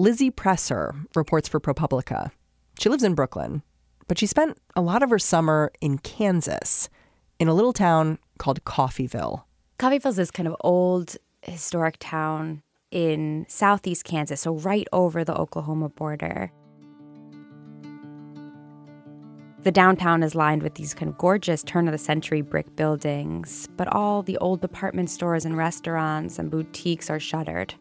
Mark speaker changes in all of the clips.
Speaker 1: Lizzie Presser reports for ProPublica. She lives in Brooklyn, but she spent a lot of her summer in Kansas, in a little town called. Coffeyville
Speaker 2: is this kind of old historic town in southeast Kansas, so right over the Oklahoma border. The downtown is lined with these kind of gorgeous turn of the century brick buildings, but all the old department stores and restaurants and boutiques are shuttered.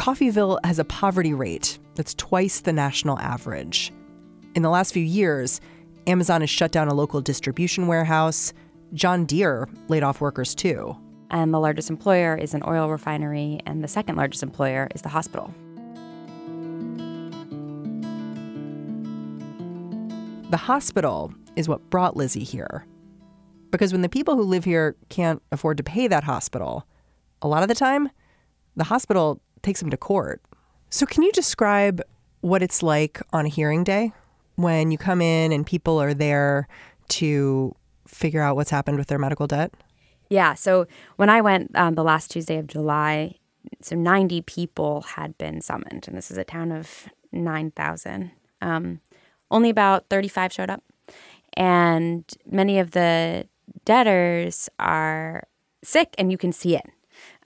Speaker 1: Coffeyville has a poverty rate that's twice the national average. In the last few years, Amazon has shut down a local distribution warehouse, John Deere laid off workers too.
Speaker 2: And the largest employer is an oil refinery, and the second largest employer is the hospital.
Speaker 1: The hospital is what brought Lizzie here. Because when the people who live here can't afford to pay that hospital, a lot of the time, the hospital takes them to court. So, can you describe what it's like on a hearing day when you come in and people are there to figure out what's happened with their medical debt?
Speaker 2: Yeah. So when I went um, the last Tuesday of July, so 90 people had been summoned, and this is a town of 9,000. Um, only about 35 showed up. And many of the debtors are sick, and you can see it.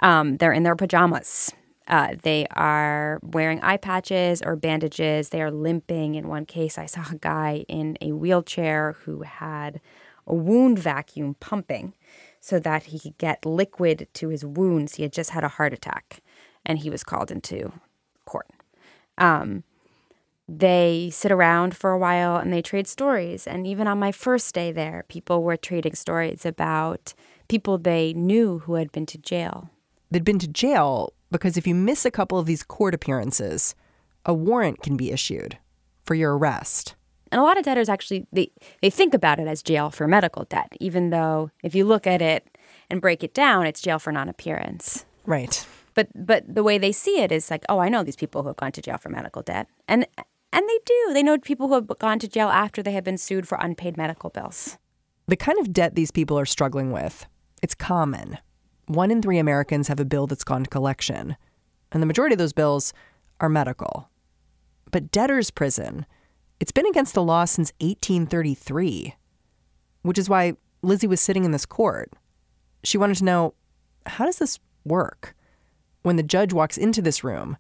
Speaker 2: Um, they're in their pajamas. Uh, they are wearing eye patches or bandages. They are limping. In one case, I saw a guy in a wheelchair who had a wound vacuum pumping so that he could get liquid to his wounds. He had just had a heart attack and he was called into court. Um, they sit around for a while and they trade stories. And even on my first day there, people were trading stories about people they knew who had been to jail.
Speaker 1: They'd been to jail because if you miss a couple of these court appearances, a warrant can be issued for your arrest.
Speaker 2: And a lot of debtors actually they, they think about it as jail for medical debt, even though if you look at it and break it down, it's jail for non-appearance.
Speaker 1: Right.
Speaker 2: But but the way they see it is like, oh, I know these people who have gone to jail for medical debt. And and they do. They know people who have gone to jail after they have been sued for unpaid medical bills.
Speaker 1: The kind of debt these people are struggling with, it's common. One in three Americans have a bill that's gone to collection, and the majority of those bills are medical. But debtor's prison it's been against the law since 1833, which is why Lizzie was sitting in this court. She wanted to know how does this work? When the judge walks into this room,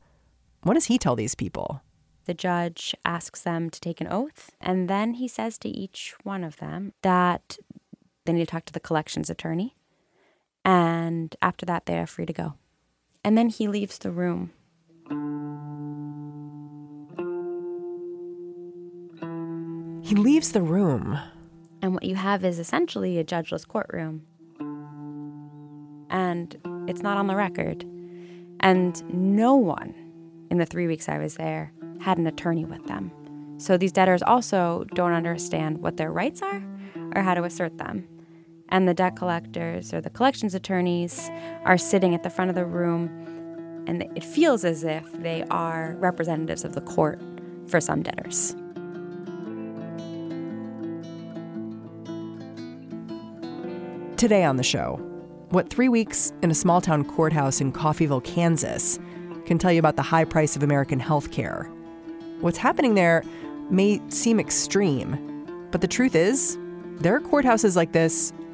Speaker 1: what does he tell these people?
Speaker 2: The judge asks them to take an oath, and then he says to each one of them that they need to talk to the collections attorney. And after that, they are free to go. And then he leaves the room.
Speaker 1: He leaves the room.
Speaker 2: And what you have is essentially a judgeless courtroom. And it's not on the record. And no one in the three weeks I was there had an attorney with them. So these debtors also don't understand what their rights are or how to assert them. And the debt collectors or the collections attorneys are sitting at the front of the room, and it feels as if they are representatives of the court for some debtors.
Speaker 1: Today on the show, what three weeks in a small town courthouse in Coffeyville, Kansas, can tell you about the high price of American health care. What's happening there may seem extreme, but the truth is, there are courthouses like this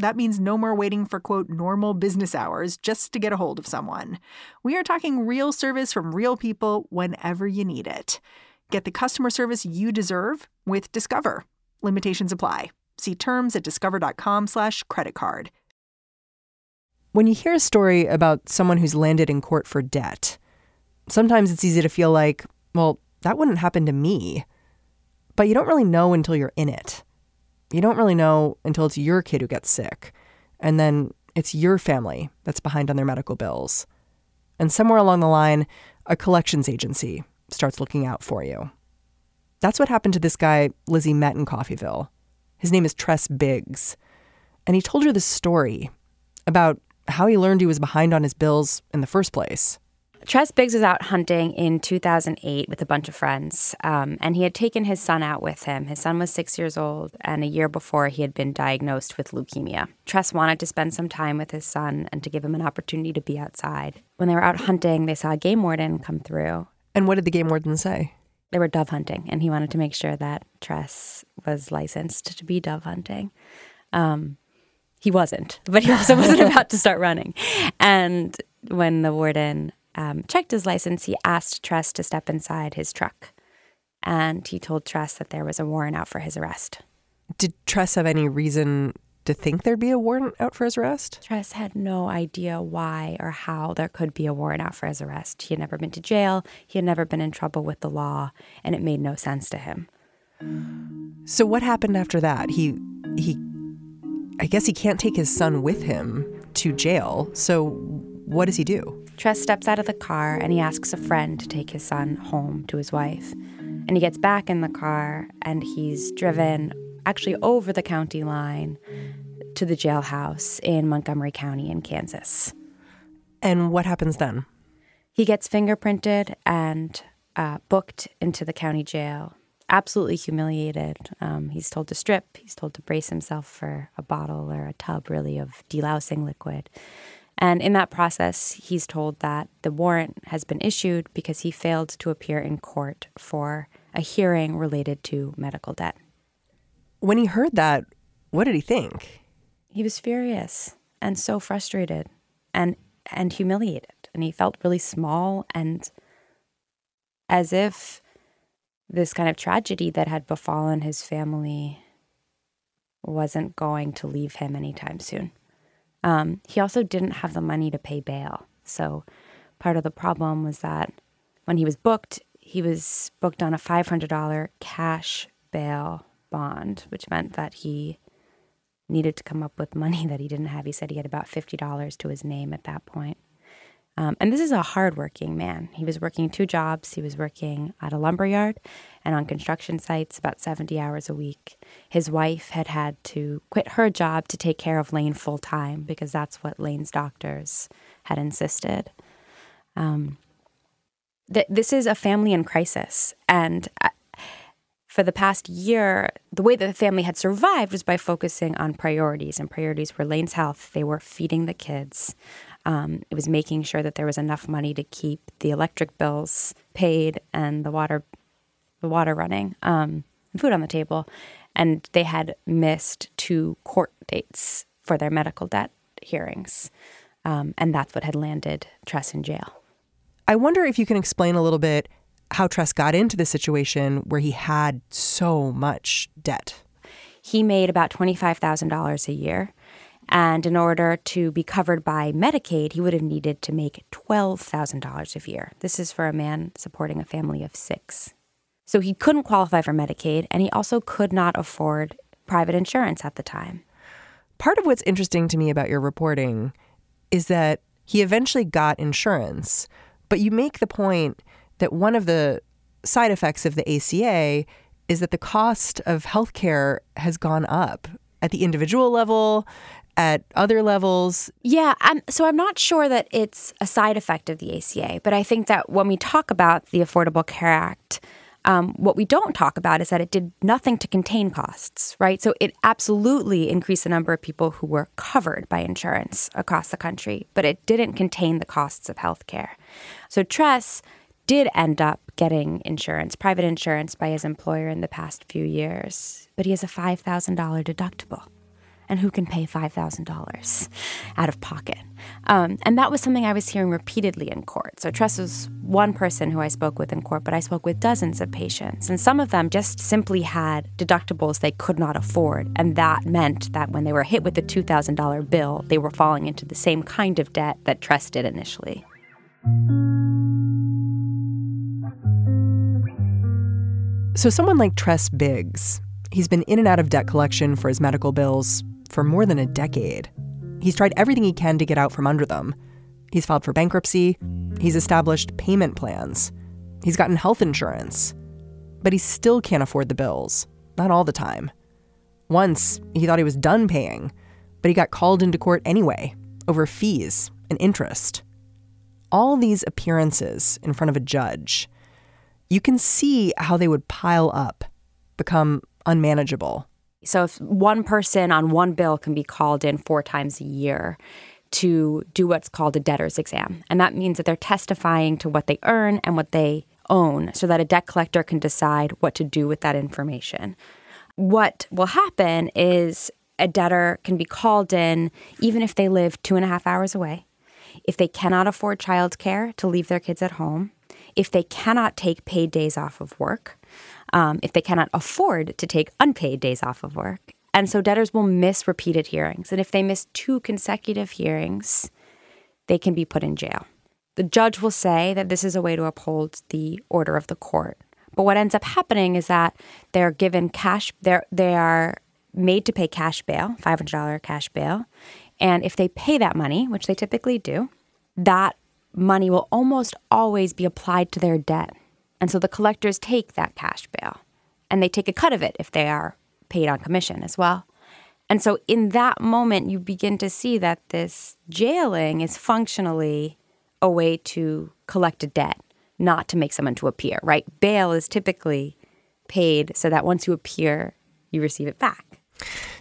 Speaker 3: That means no more waiting for, quote, normal business hours just to get a hold of someone. We are talking real service from real people whenever you need it. Get the customer service you deserve with Discover. Limitations apply. See terms at discover.com slash credit card.
Speaker 1: When you hear a story about someone who's landed in court for debt, sometimes it's easy to feel like, well, that wouldn't happen to me. But you don't really know until you're in it. You don't really know until it's your kid who gets sick. And then it's your family that's behind on their medical bills. And somewhere along the line, a collections agency starts looking out for you. That's what happened to this guy Lizzie met in Coffeyville. His name is Tress Biggs. And he told her this story about how he learned he was behind on his bills in the first place.
Speaker 2: Tress Biggs was out hunting in 2008 with a bunch of friends, um, and he had taken his son out with him. His son was six years old, and a year before he had been diagnosed with leukemia. Tress wanted to spend some time with his son and to give him an opportunity to be outside. When they were out hunting, they saw a game warden come through.
Speaker 1: And what did the game warden say?
Speaker 2: They were dove hunting, and he wanted to make sure that Tress was licensed to be dove hunting. Um, he wasn't, but he also wasn't about to start running. And when the warden um, checked his license, he asked Tress to step inside his truck. And he told Tress that there was a warrant out for his arrest.
Speaker 1: Did Tress have any reason to think there'd be a warrant out for his arrest?
Speaker 2: Tress had no idea why or how there could be a warrant out for his arrest. He had never been to jail, he had never been in trouble with the law, and it made no sense to him.
Speaker 1: So what happened after that? He he I guess he can't take his son with him to jail. So what does he do?
Speaker 2: Tress steps out of the car and he asks a friend to take his son home to his wife. And he gets back in the car and he's driven actually over the county line to the jailhouse in Montgomery County in Kansas.
Speaker 1: And what happens then?
Speaker 2: He gets fingerprinted and uh, booked into the county jail. Absolutely humiliated. Um, he's told to strip. He's told to brace himself for a bottle or a tub, really, of delousing liquid. And in that process, he's told that the warrant has been issued because he failed to appear in court for a hearing related to medical debt.
Speaker 1: When he heard that, what did he think?
Speaker 2: He was furious and so frustrated and and humiliated and he felt really small and as if this kind of tragedy that had befallen his family wasn't going to leave him anytime soon. Um, he also didn't have the money to pay bail. So part of the problem was that when he was booked, he was booked on a $500 cash bail bond, which meant that he needed to come up with money that he didn't have. He said he had about $50 to his name at that point. Um, and this is a hardworking man. He was working two jobs. He was working at a lumber yard and on construction sites about 70 hours a week. His wife had had to quit her job to take care of Lane full time because that's what Lane's doctors had insisted. Um, th- this is a family in crisis. And uh, for the past year, the way that the family had survived was by focusing on priorities. And priorities were Lane's health, they were feeding the kids. Um, it was making sure that there was enough money to keep the electric bills paid and the water, the water running, um, food on the table, and they had missed two court dates for their medical debt hearings, um, and that's what had landed Tress in jail.
Speaker 1: I wonder if you can explain a little bit how Tress got into the situation where he had so much debt.
Speaker 2: He made about $25,000 a year. And in order to be covered by Medicaid, he would have needed to make $12,000 a year. This is for a man supporting a family of six. So he couldn't qualify for Medicaid, and he also could not afford private insurance at the time.
Speaker 1: Part of what's interesting to me about your reporting is that he eventually got insurance, but you make the point that one of the side effects of the ACA is that the cost of healthcare has gone up at the individual level at other levels?
Speaker 2: Yeah, I'm, so I'm not sure that it's a side effect of the ACA, but I think that when we talk about the Affordable Care Act, um, what we don't talk about is that it did nothing to contain costs, right? So it absolutely increased the number of people who were covered by insurance across the country, but it didn't contain the costs of healthcare. So Tress did end up getting insurance, private insurance, by his employer in the past few years, but he has a $5,000 deductible. And who can pay $5,000 out of pocket. Um, and that was something I was hearing repeatedly in court. So Tress was one person who I spoke with in court, but I spoke with dozens of patients. And some of them just simply had deductibles they could not afford. And that meant that when they were hit with the $2,000 bill, they were falling into the same kind of debt that Tress did initially.
Speaker 1: So, someone like Tress Biggs, he's been in and out of debt collection for his medical bills for more than a decade. He's tried everything he can to get out from under them. He's filed for bankruptcy, he's established payment plans, he's gotten health insurance. But he still can't afford the bills, not all the time. Once, he thought he was done paying, but he got called into court anyway over fees and interest. All these appearances in front of a judge, you can see how they would pile up, become unmanageable.
Speaker 2: So if one person on one bill can be called in four times a year to do what's called a debtor's exam, and that means that they're testifying to what they earn and what they own so that a debt collector can decide what to do with that information. What will happen is a debtor can be called in even if they live two and a half hours away, if they cannot afford childcare to leave their kids at home, if they cannot take paid days off of work, um, if they cannot afford to take unpaid days off of work. And so debtors will miss repeated hearings. And if they miss two consecutive hearings, they can be put in jail. The judge will say that this is a way to uphold the order of the court. But what ends up happening is that they're given cash, they're, they are made to pay cash bail, $500 cash bail. And if they pay that money, which they typically do, that money will almost always be applied to their debt. And so the collectors take that cash bail and they take a cut of it if they are paid on commission as well. And so in that moment, you begin to see that this jailing is functionally a way to collect a debt, not to make someone to appear, right? Bail is typically paid so that once you appear, you receive it back.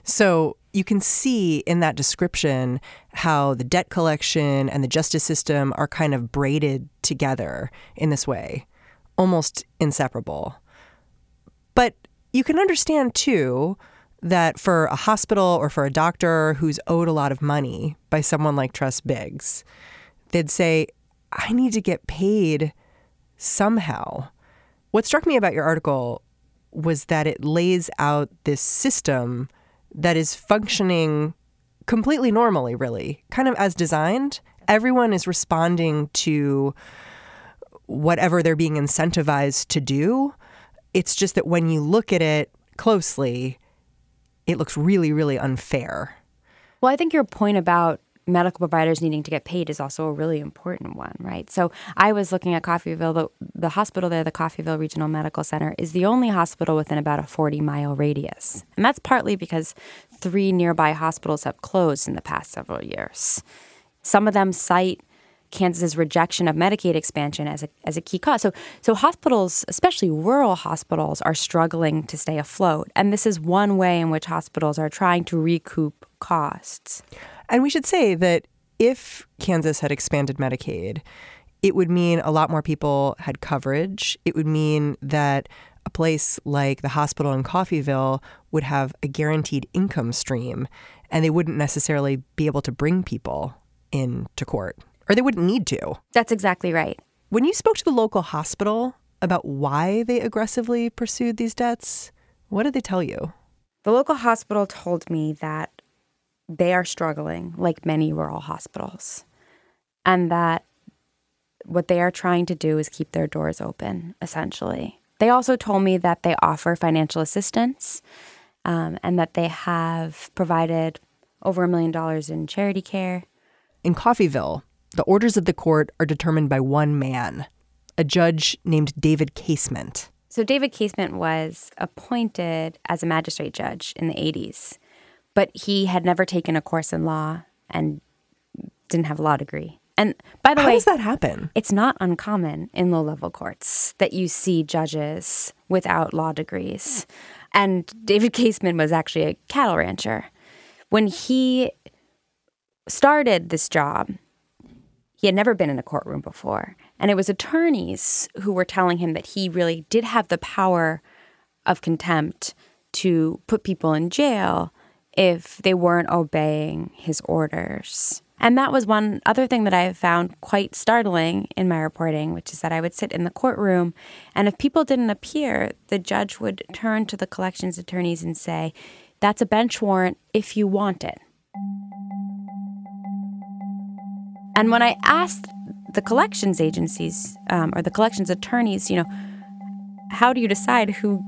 Speaker 1: So you can see in that description how the debt collection and the justice system are kind of braided together in this way, almost inseparable. But you can understand too that for a hospital or for a doctor who's owed a lot of money by someone like Tress Biggs, they'd say, I need to get paid somehow. What struck me about your article was that it lays out this system that is functioning completely normally, really, kind of as designed. Everyone is responding to whatever they're being incentivized to do. It's just that when you look at it closely, it looks really, really unfair.
Speaker 2: Well, I think your point about medical providers needing to get paid is also a really important one, right? So I was looking at Coffeyville, the, the hospital there, the Coffeyville Regional Medical Center, is the only hospital within about a 40 mile radius. And that's partly because three nearby hospitals have closed in the past several years. Some of them cite Kansas's rejection of Medicaid expansion as a, as a key cause. So, so hospitals, especially rural hospitals, are struggling to stay afloat. And this is one way in which hospitals are trying to recoup costs.
Speaker 1: And we should say that if Kansas had expanded Medicaid, it would mean a lot more people had coverage. It would mean that a place like the hospital in Coffeyville would have a guaranteed income stream, and they wouldn't necessarily be able to bring people into court, or they wouldn't need to.
Speaker 2: That's exactly right.
Speaker 1: When you spoke to the local hospital about why they aggressively pursued these debts, what did they tell you?
Speaker 2: The local hospital told me that they are struggling like many rural hospitals, and that what they are trying to do is keep their doors open, essentially. They also told me that they offer financial assistance um, and that they have provided over a million dollars in charity care.
Speaker 1: In Coffeyville, the orders of the court are determined by one man, a judge named David Casement.
Speaker 2: So, David Casement was appointed as a magistrate judge in the 80s but he had never taken a course in law and didn't have a law degree. And by the
Speaker 1: How
Speaker 2: way,
Speaker 1: how does that happen?
Speaker 2: It's not uncommon in low level courts that you see judges without law degrees. And David Casement was actually a cattle rancher. When he started this job, he had never been in a courtroom before. And it was attorneys who were telling him that he really did have the power of contempt to put people in jail if they weren't obeying his orders. And that was one other thing that I found quite startling in my reporting, which is that I would sit in the courtroom, and if people didn't appear, the judge would turn to the collections attorneys and say, That's a bench warrant if you want it. And when I asked the collections agencies um, or the collections attorneys, you know, how do you decide who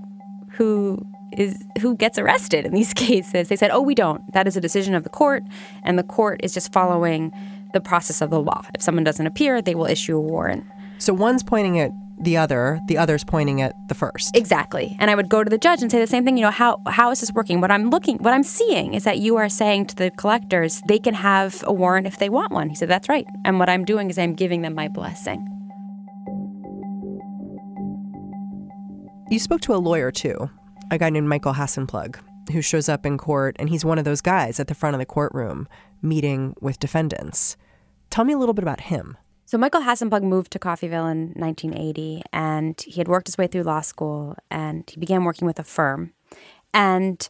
Speaker 2: who is who gets arrested in these cases? They said, "Oh, we don't. That is a decision of the court, and the court is just following the process of the law. If someone doesn't appear, they will issue a warrant."
Speaker 1: So one's pointing at the other, the other's pointing at the first.
Speaker 2: Exactly. And I would go to the judge and say the same thing, you know, how how is this working? What I'm looking what I'm seeing is that you are saying to the collectors they can have a warrant if they want one. He said, That's right. And what I'm doing is I'm giving them my blessing.
Speaker 1: You spoke to a lawyer too, a guy named Michael Hassenplug, who shows up in court and he's one of those guys at the front of the courtroom meeting with defendants. Tell me a little bit about him.
Speaker 2: So Michael Hassenplug moved to Coffeyville in 1980, and he had worked his way through law school, and he began working with a firm. And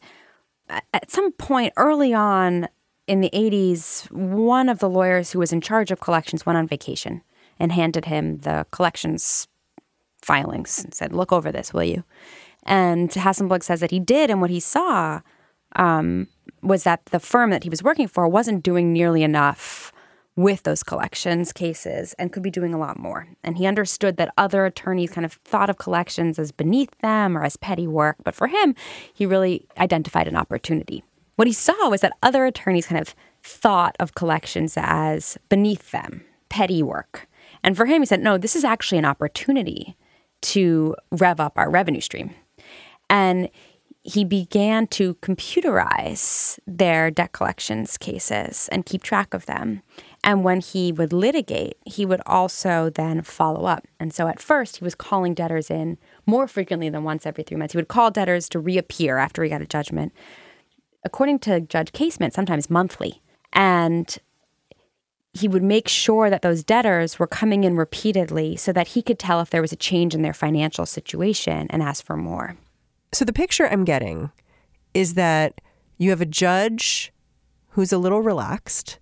Speaker 2: at some point early on in the 80s, one of the lawyers who was in charge of collections went on vacation and handed him the collections filings and said, "Look over this, will you?" And Hassenplug says that he did, and what he saw um, was that the firm that he was working for wasn't doing nearly enough with those collections cases and could be doing a lot more. And he understood that other attorneys kind of thought of collections as beneath them or as petty work. But for him, he really identified an opportunity. What he saw was that other attorneys kind of thought of collections as beneath them, petty work. And for him, he said, no, this is actually an opportunity to rev up our revenue stream. And he began to computerize their debt collections cases and keep track of them. And when he would litigate, he would also then follow up. And so at first, he was calling debtors in more frequently than once every three months. He would call debtors to reappear after he got a judgment. According to Judge Casement, sometimes monthly. And he would make sure that those debtors were coming in repeatedly so that he could tell if there was a change in their financial situation and ask for more.
Speaker 1: So the picture I'm getting is that you have a judge who's a little relaxed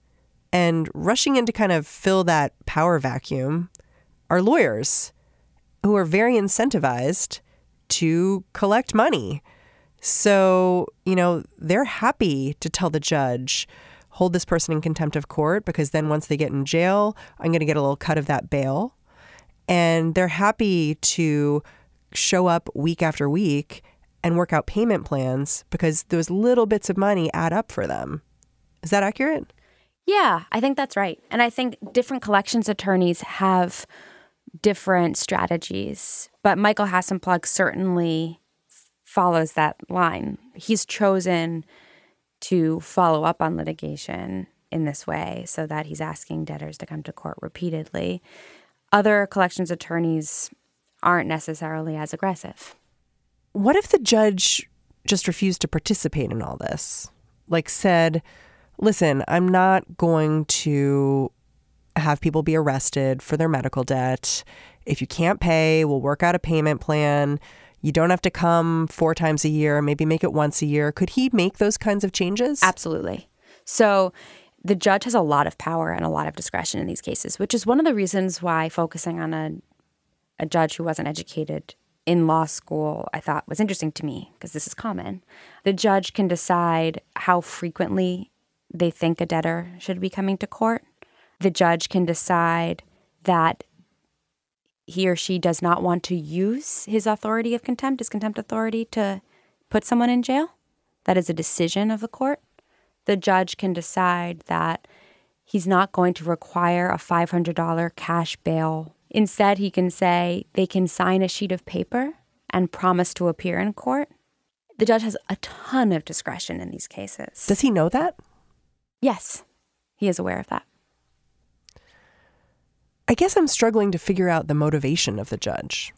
Speaker 1: and rushing in to kind of fill that power vacuum are lawyers who are very incentivized to collect money. So, you know, they're happy to tell the judge, hold this person in contempt of court because then once they get in jail, I'm going to get a little cut of that bail. And they're happy to show up week after week and work out payment plans because those little bits of money add up for them. Is that accurate?
Speaker 2: Yeah, I think that's right. And I think different collections attorneys have different strategies, but Michael Hassenplug certainly follows that line. He's chosen to follow up on litigation in this way so that he's asking debtors to come to court repeatedly. Other collections attorneys aren't necessarily as aggressive.
Speaker 1: What if the judge just refused to participate in all this? Like said, listen, I'm not going to have people be arrested for their medical debt. If you can't pay, we'll work out a payment plan. You don't have to come four times a year, maybe make it once a year. Could he make those kinds of changes?
Speaker 2: Absolutely. So the judge has a lot of power and a lot of discretion in these cases, which is one of the reasons why focusing on a a judge who wasn't educated in law school I thought was interesting to me because this is common. The judge can decide how frequently they think a debtor should be coming to court. The judge can decide that he or she does not want to use his authority of contempt, his contempt authority, to put someone in jail. That is a decision of the court. The judge can decide that he's not going to require a $500 cash bail Instead, he can say they can sign a sheet of paper and promise to appear in court. The judge has a ton of discretion in these cases.
Speaker 1: Does he know that?
Speaker 2: Yes, he is aware of that.
Speaker 1: I guess I'm struggling to figure out the motivation of the judge.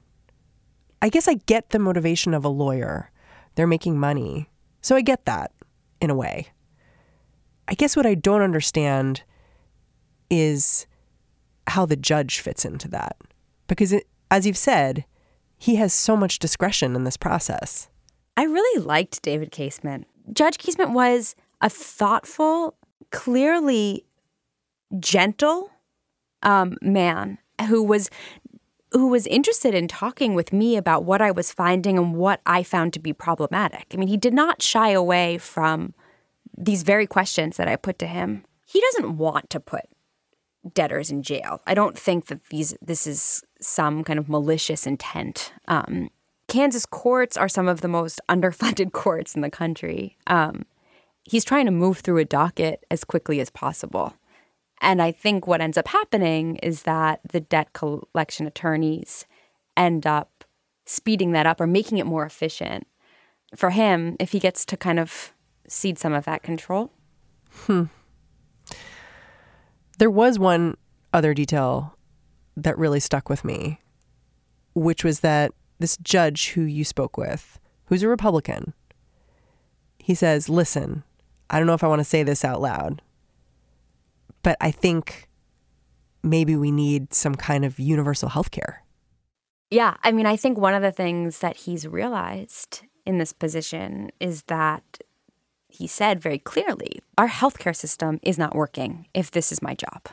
Speaker 1: I guess I get the motivation of a lawyer. They're making money. So I get that in a way. I guess what I don't understand is how the judge fits into that. Because, it, as you've said, he has so much discretion in this process.
Speaker 2: I really liked David Casement. Judge Casement was a thoughtful, clearly gentle um, man who was who was interested in talking with me about what I was finding and what I found to be problematic. I mean, he did not shy away from these very questions that I put to him. He doesn't want to put debtors in jail. I don't think that these this is some kind of malicious intent. Um, Kansas courts are some of the most underfunded courts in the country. Um, he's trying to move through a docket as quickly as possible. And I think what ends up happening is that the debt collection attorneys end up speeding that up or making it more efficient for him if he gets to kind of cede some of that control.
Speaker 1: Hmm. There was one other detail that really stuck with me, which was that this judge who you spoke with, who's a Republican, he says, Listen, I don't know if I want to say this out loud, but I think maybe we need some kind of universal health care.
Speaker 2: Yeah. I mean, I think one of the things that he's realized in this position is that he said very clearly our healthcare system is not working if this is my job.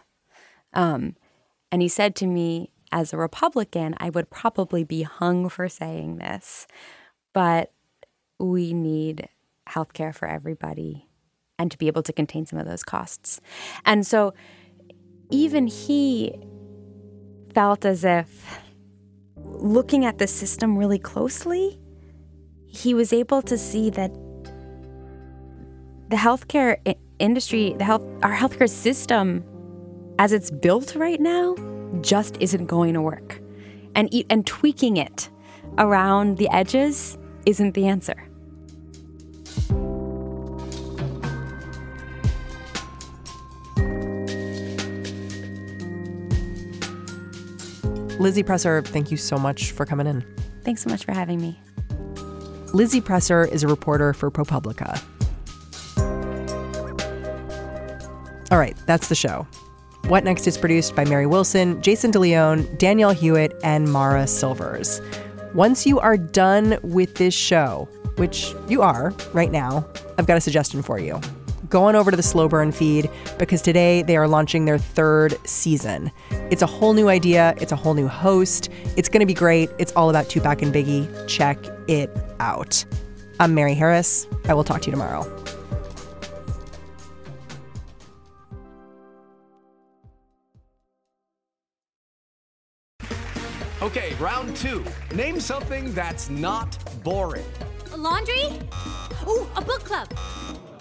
Speaker 2: Um, and he said to me, as a Republican, I would probably be hung for saying this, but we need healthcare for everybody and to be able to contain some of those costs. And so even he felt as if looking at the system really closely, he was able to see that the healthcare industry, the health, our healthcare system, as it's built right now, just isn't going to work, and and tweaking it around the edges isn't the answer.
Speaker 1: Lizzie Presser, thank you so much for coming in.
Speaker 2: Thanks so much for having me.
Speaker 1: Lizzie Presser is a reporter for ProPublica. All right, that's the show. What Next is produced by Mary Wilson, Jason DeLeon, Danielle Hewitt, and Mara Silvers. Once you are done with this show, which you are right now, I've got a suggestion for you. Go on over to the Slow Burn feed because today they are launching their third season. It's a whole new idea, it's a whole new host. It's going to be great. It's all about Tupac and Biggie. Check it out. I'm Mary Harris. I will talk to you tomorrow.
Speaker 4: Okay, round two. Name something that's not boring.
Speaker 5: A laundry? Ooh, a book club.